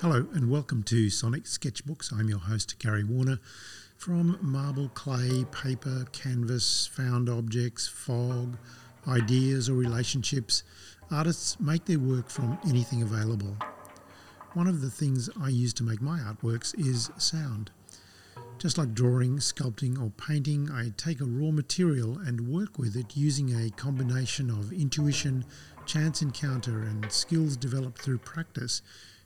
Hello and welcome to Sonic Sketchbooks. I'm your host, Gary Warner. From marble, clay, paper, canvas, found objects, fog, ideas, or relationships, artists make their work from anything available. One of the things I use to make my artworks is sound. Just like drawing, sculpting, or painting, I take a raw material and work with it using a combination of intuition, chance encounter, and skills developed through practice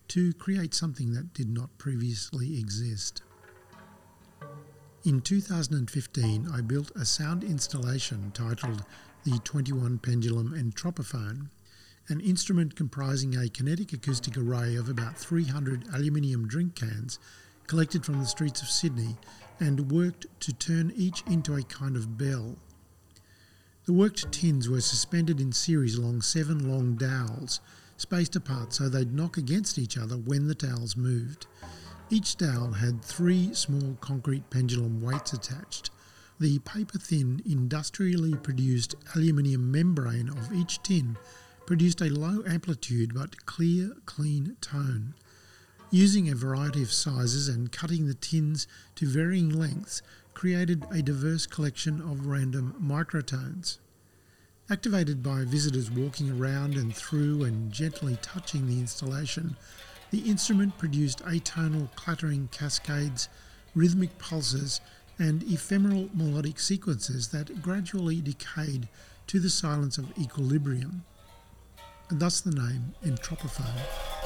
to create something that did not previously exist. In 2015, I built a sound installation titled the 21 Pendulum Entropophone, an instrument comprising a kinetic acoustic array of about 300 aluminium drink cans collected from the streets of Sydney and worked to turn each into a kind of bell. The worked tins were suspended in series along seven long dowels spaced apart so they'd knock against each other when the dowels moved. Each dowel had three small concrete pendulum weights attached. The paper thin, industrially produced aluminium membrane of each tin produced a low amplitude but clear, clean tone. Using a variety of sizes and cutting the tins to varying lengths created a diverse collection of random microtones. Activated by visitors walking around and through and gently touching the installation, the instrument produced atonal clattering cascades, rhythmic pulses, and ephemeral melodic sequences that gradually decayed to the silence of equilibrium, and thus the name entropophone.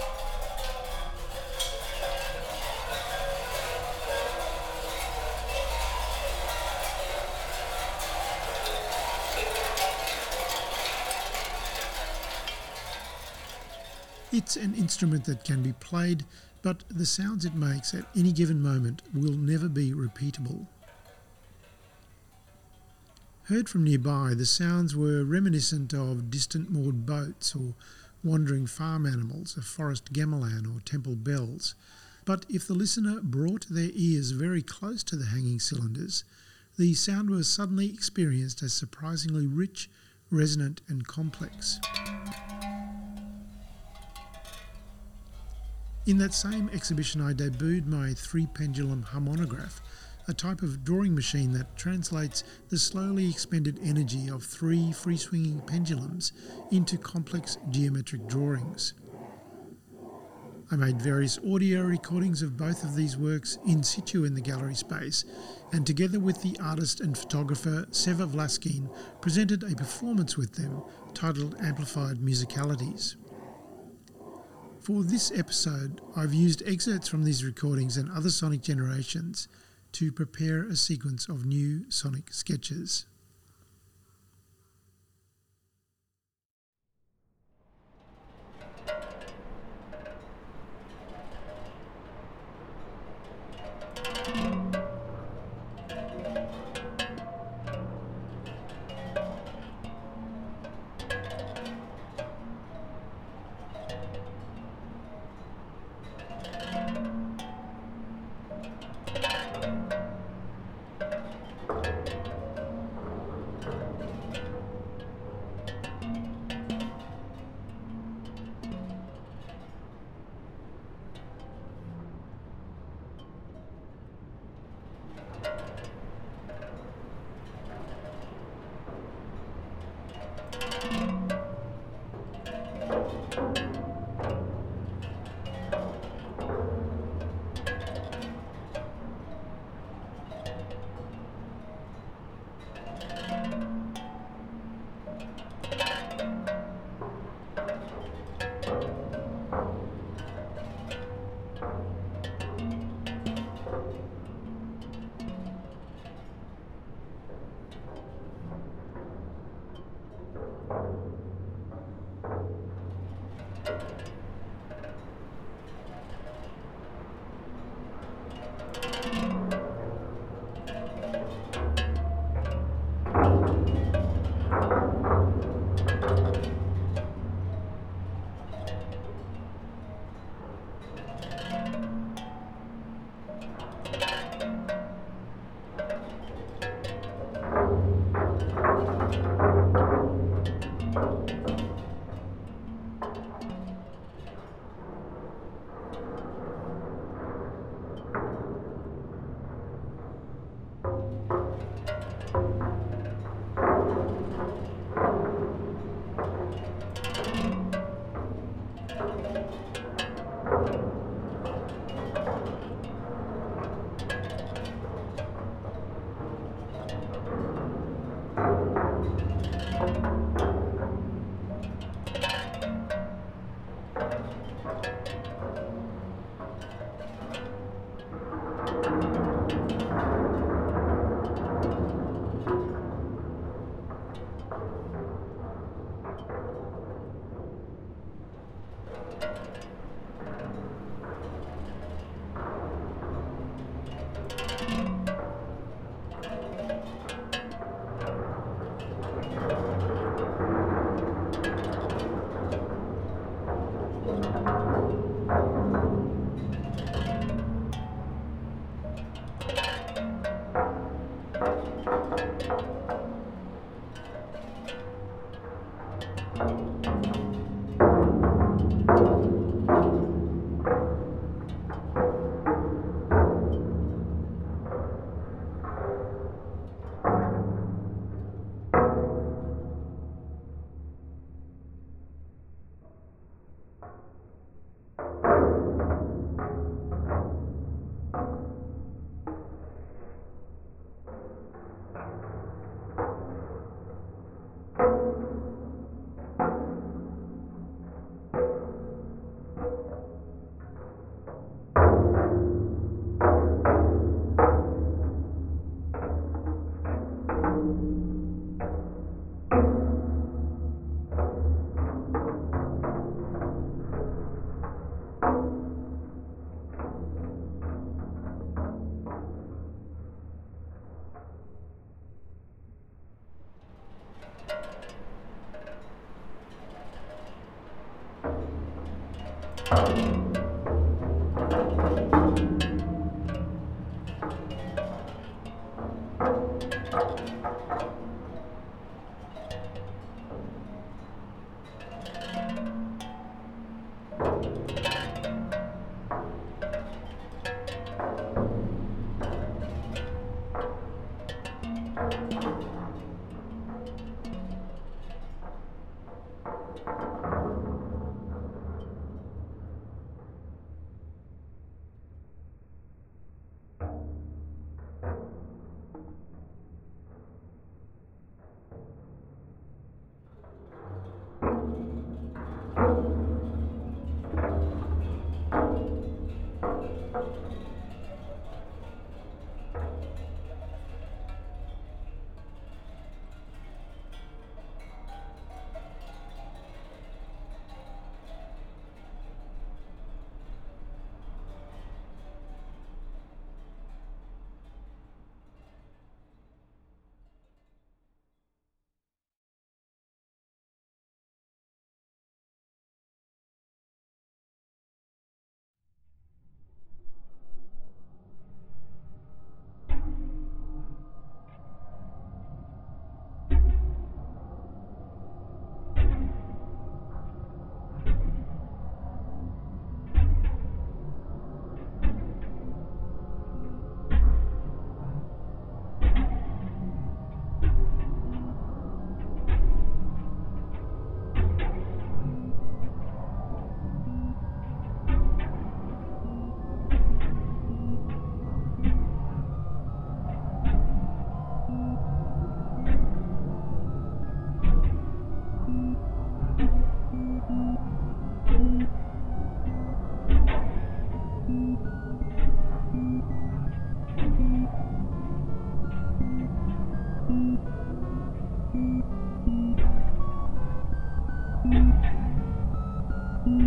It's an instrument that can be played, but the sounds it makes at any given moment will never be repeatable. Heard from nearby, the sounds were reminiscent of distant moored boats or wandering farm animals, a forest gamelan or temple bells. But if the listener brought their ears very close to the hanging cylinders, the sound was suddenly experienced as surprisingly rich, resonant, and complex. In that same exhibition, I debuted my three pendulum harmonograph, a type of drawing machine that translates the slowly expended energy of three free swinging pendulums into complex geometric drawings. I made various audio recordings of both of these works in situ in the gallery space, and together with the artist and photographer Seva Vlaskin, presented a performance with them titled Amplified Musicalities. For this episode, I've used excerpts from these recordings and other sonic generations to prepare a sequence of new sonic sketches.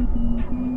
Mm-hmm.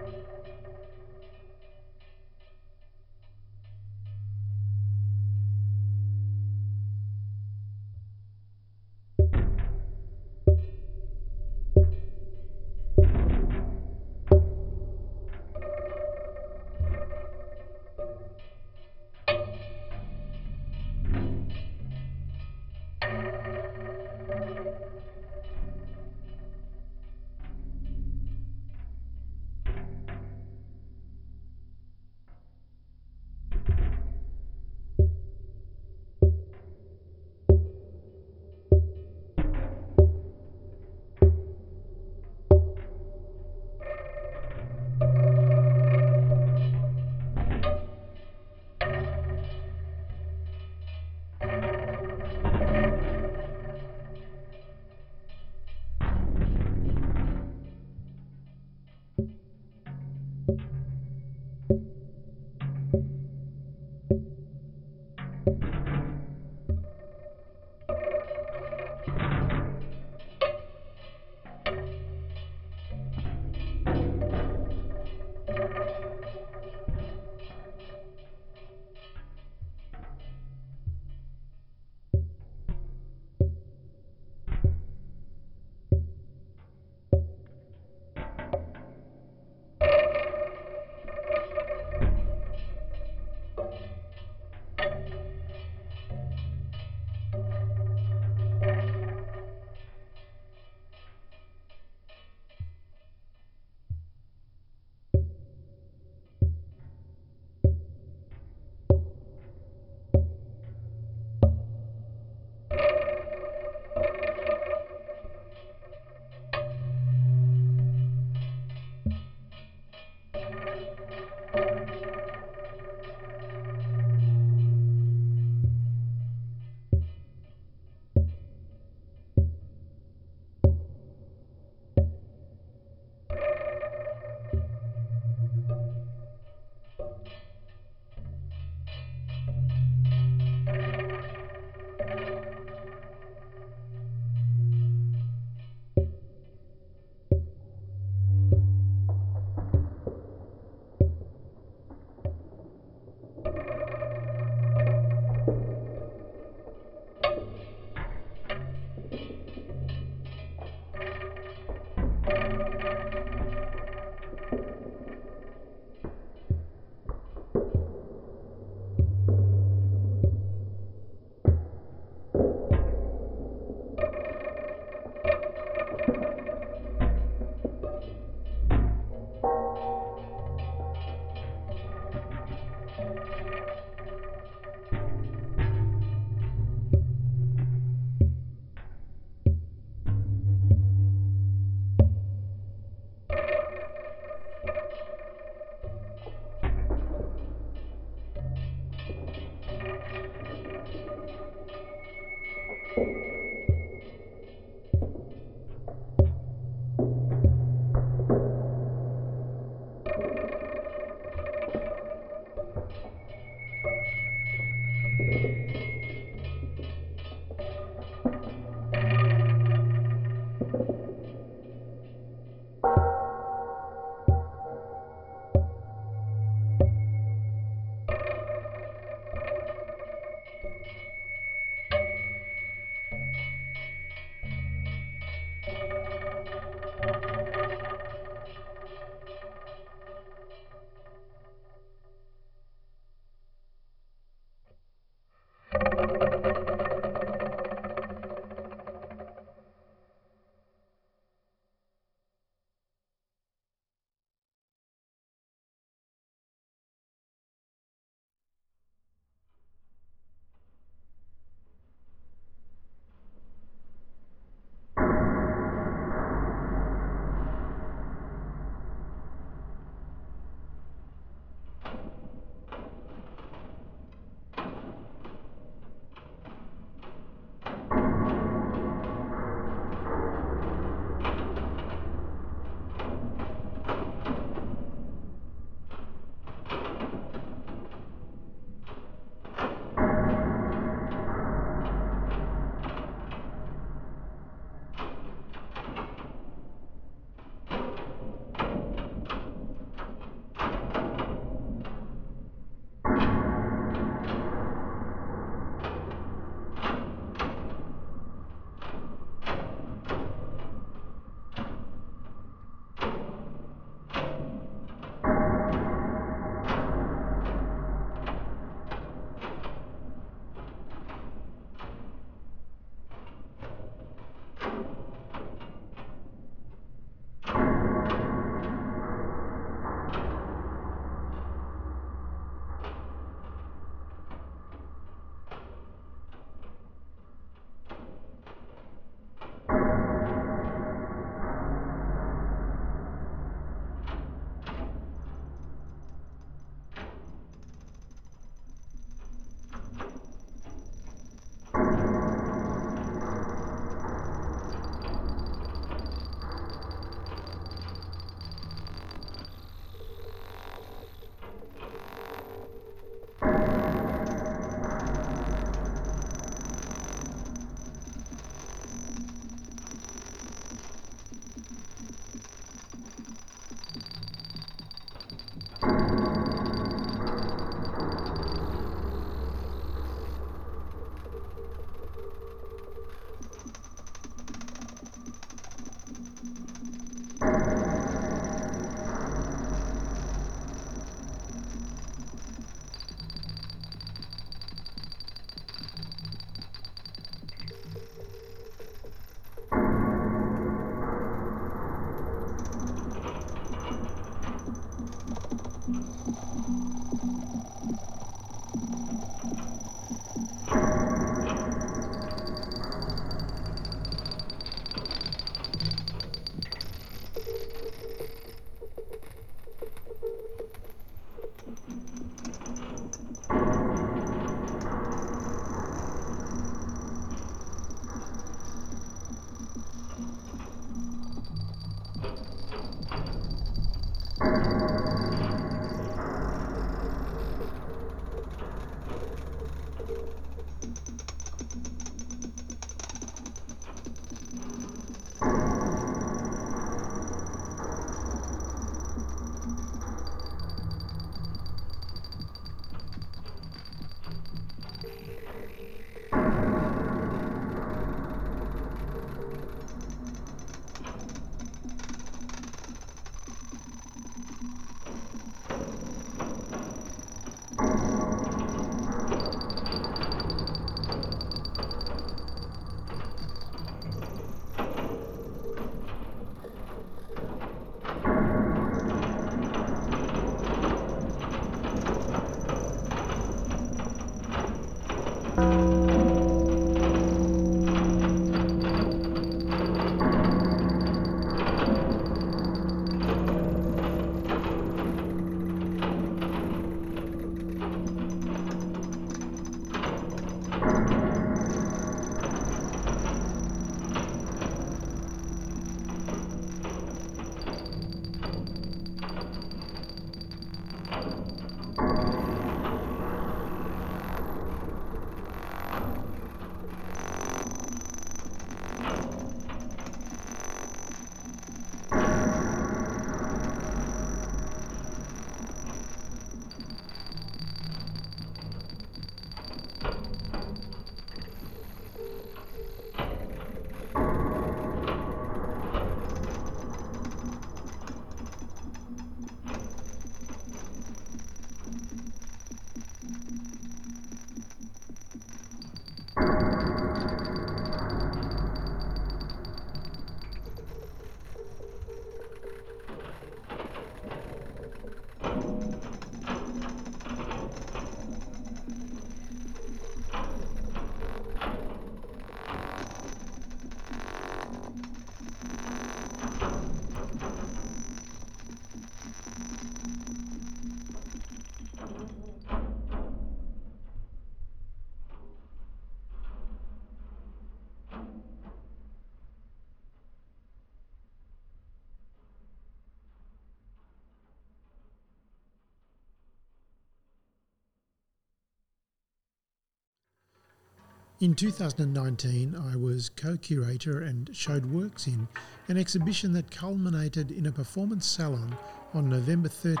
In 2019, I was co curator and showed works in an exhibition that culminated in a performance salon on November 30,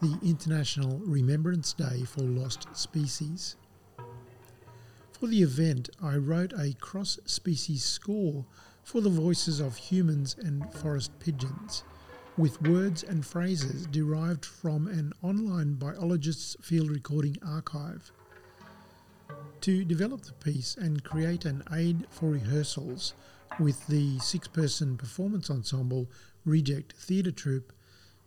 the International Remembrance Day for Lost Species. For the event, I wrote a cross species score for the voices of humans and forest pigeons, with words and phrases derived from an online biologist's field recording archive. To develop the piece and create an aid for rehearsals with the six person performance ensemble Reject Theatre Troupe,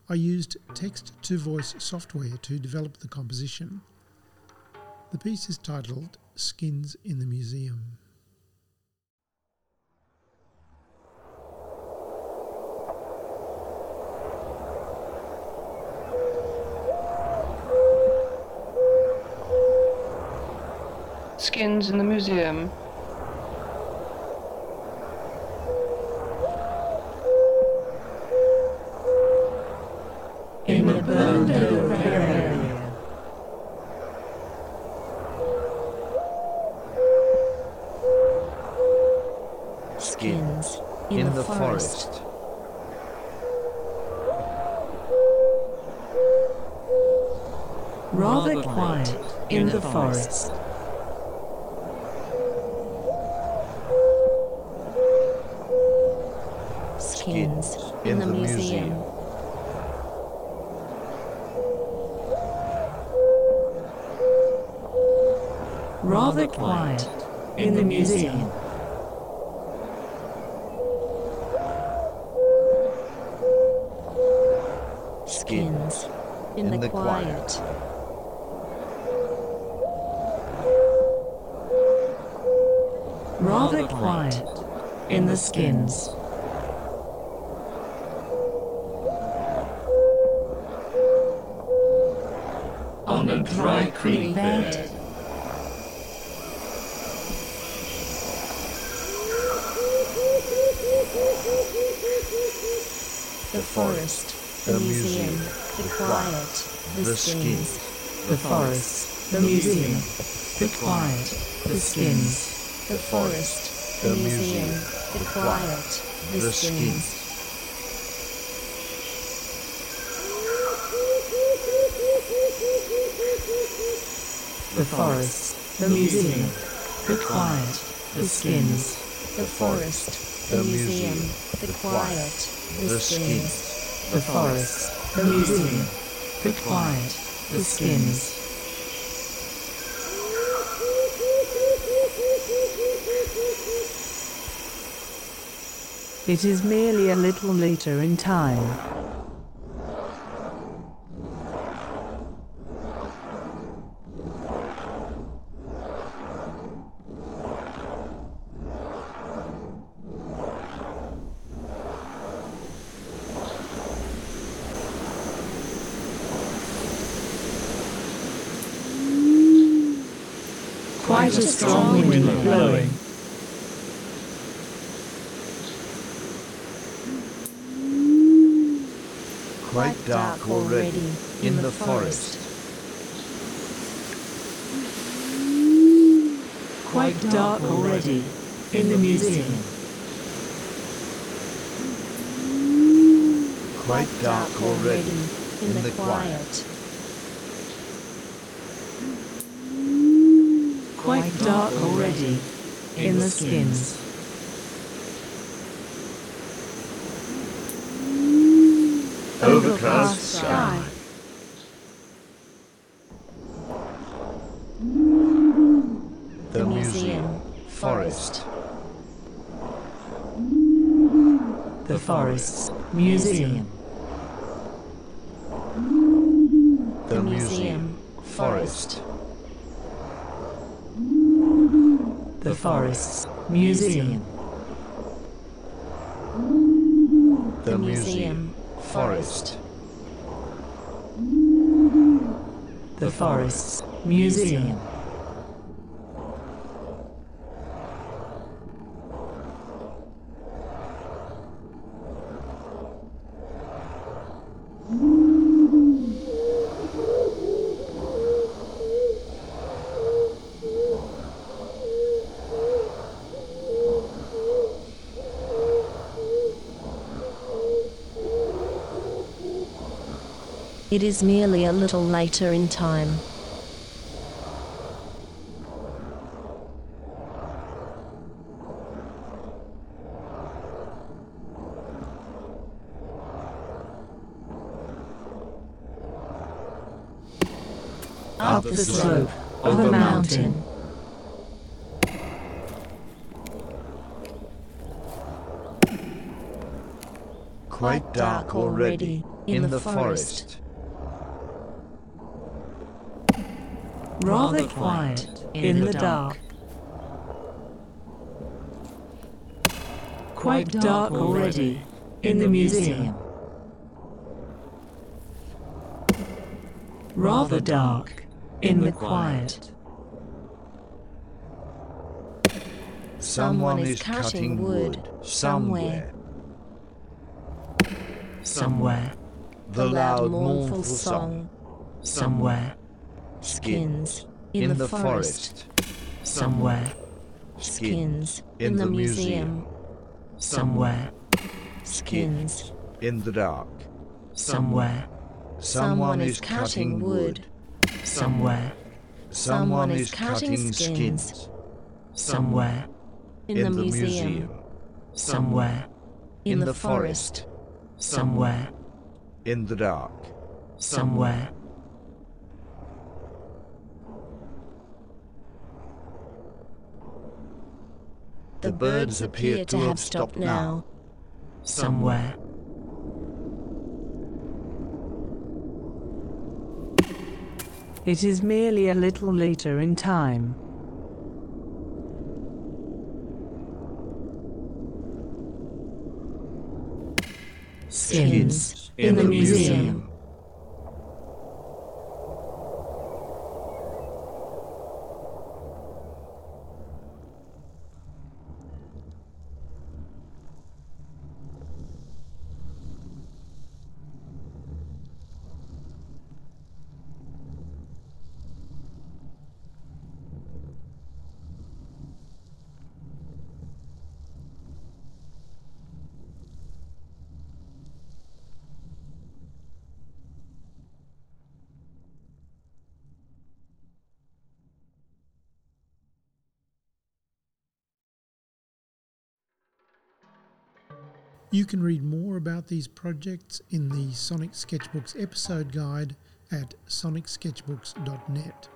I used text to voice software to develop the composition. The piece is titled Skins in the Museum. Skins in the Museum. in the burned area. Skins in, the, forest. Rather quiet in the forest. Skins in the museum. Rather quiet in the museum. Skins in, the, the quiet. Rather quiet in the skins. On a dry creek bed. The forest, the, museum, the quiet, the, skins. The forest, the museum, the quiet, the skins. The forest, the museum, the quiet, the skins. The forest, the museum, the quiet, the skins. The forest, the museum, the quiet, the skins. The forest, the museum, the quiet, the skins. It is merely a little later in time. Quite a strong wind blowing. Quite dark already in the forest. Quite dark already in the museum. Quite dark already in the quiet. Quite dark already in the skins. Overcast sky. The museum. Forest. The forest's museum. The museum. Forest. The forest's museum. The museum. Forest. The forest's museum. It is merely a little later in time. Up the slope of a mountain. Quite dark already in the forest. Rather quiet in the dark. Quite dark already in the museum. Rather dark in the quiet. Someone is cutting wood somewhere. Somewhere. The loud mournful song Somewhere. Skins in the forest. Somewhere. Skins in the museum. Somewhere. Skins in the dark. Somewhere. Someone is cutting wood. Somewhere. Someone is cutting skins Somewhere. in the museum. Somewhere. In the forest. Somewhere. In the dark. Somewhere. The birds appear to have stopped now. Somewhere. It is merely a little later in time. Skins in the museum. You can read more about these projects in the Sonic Sketchbooks episode guide at sonicsketchbooks.net.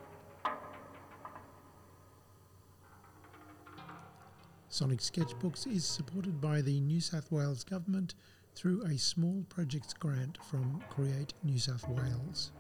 Sonic Sketchbooks is supported by the New South Wales Government through a small projects grant from Create New South Wales.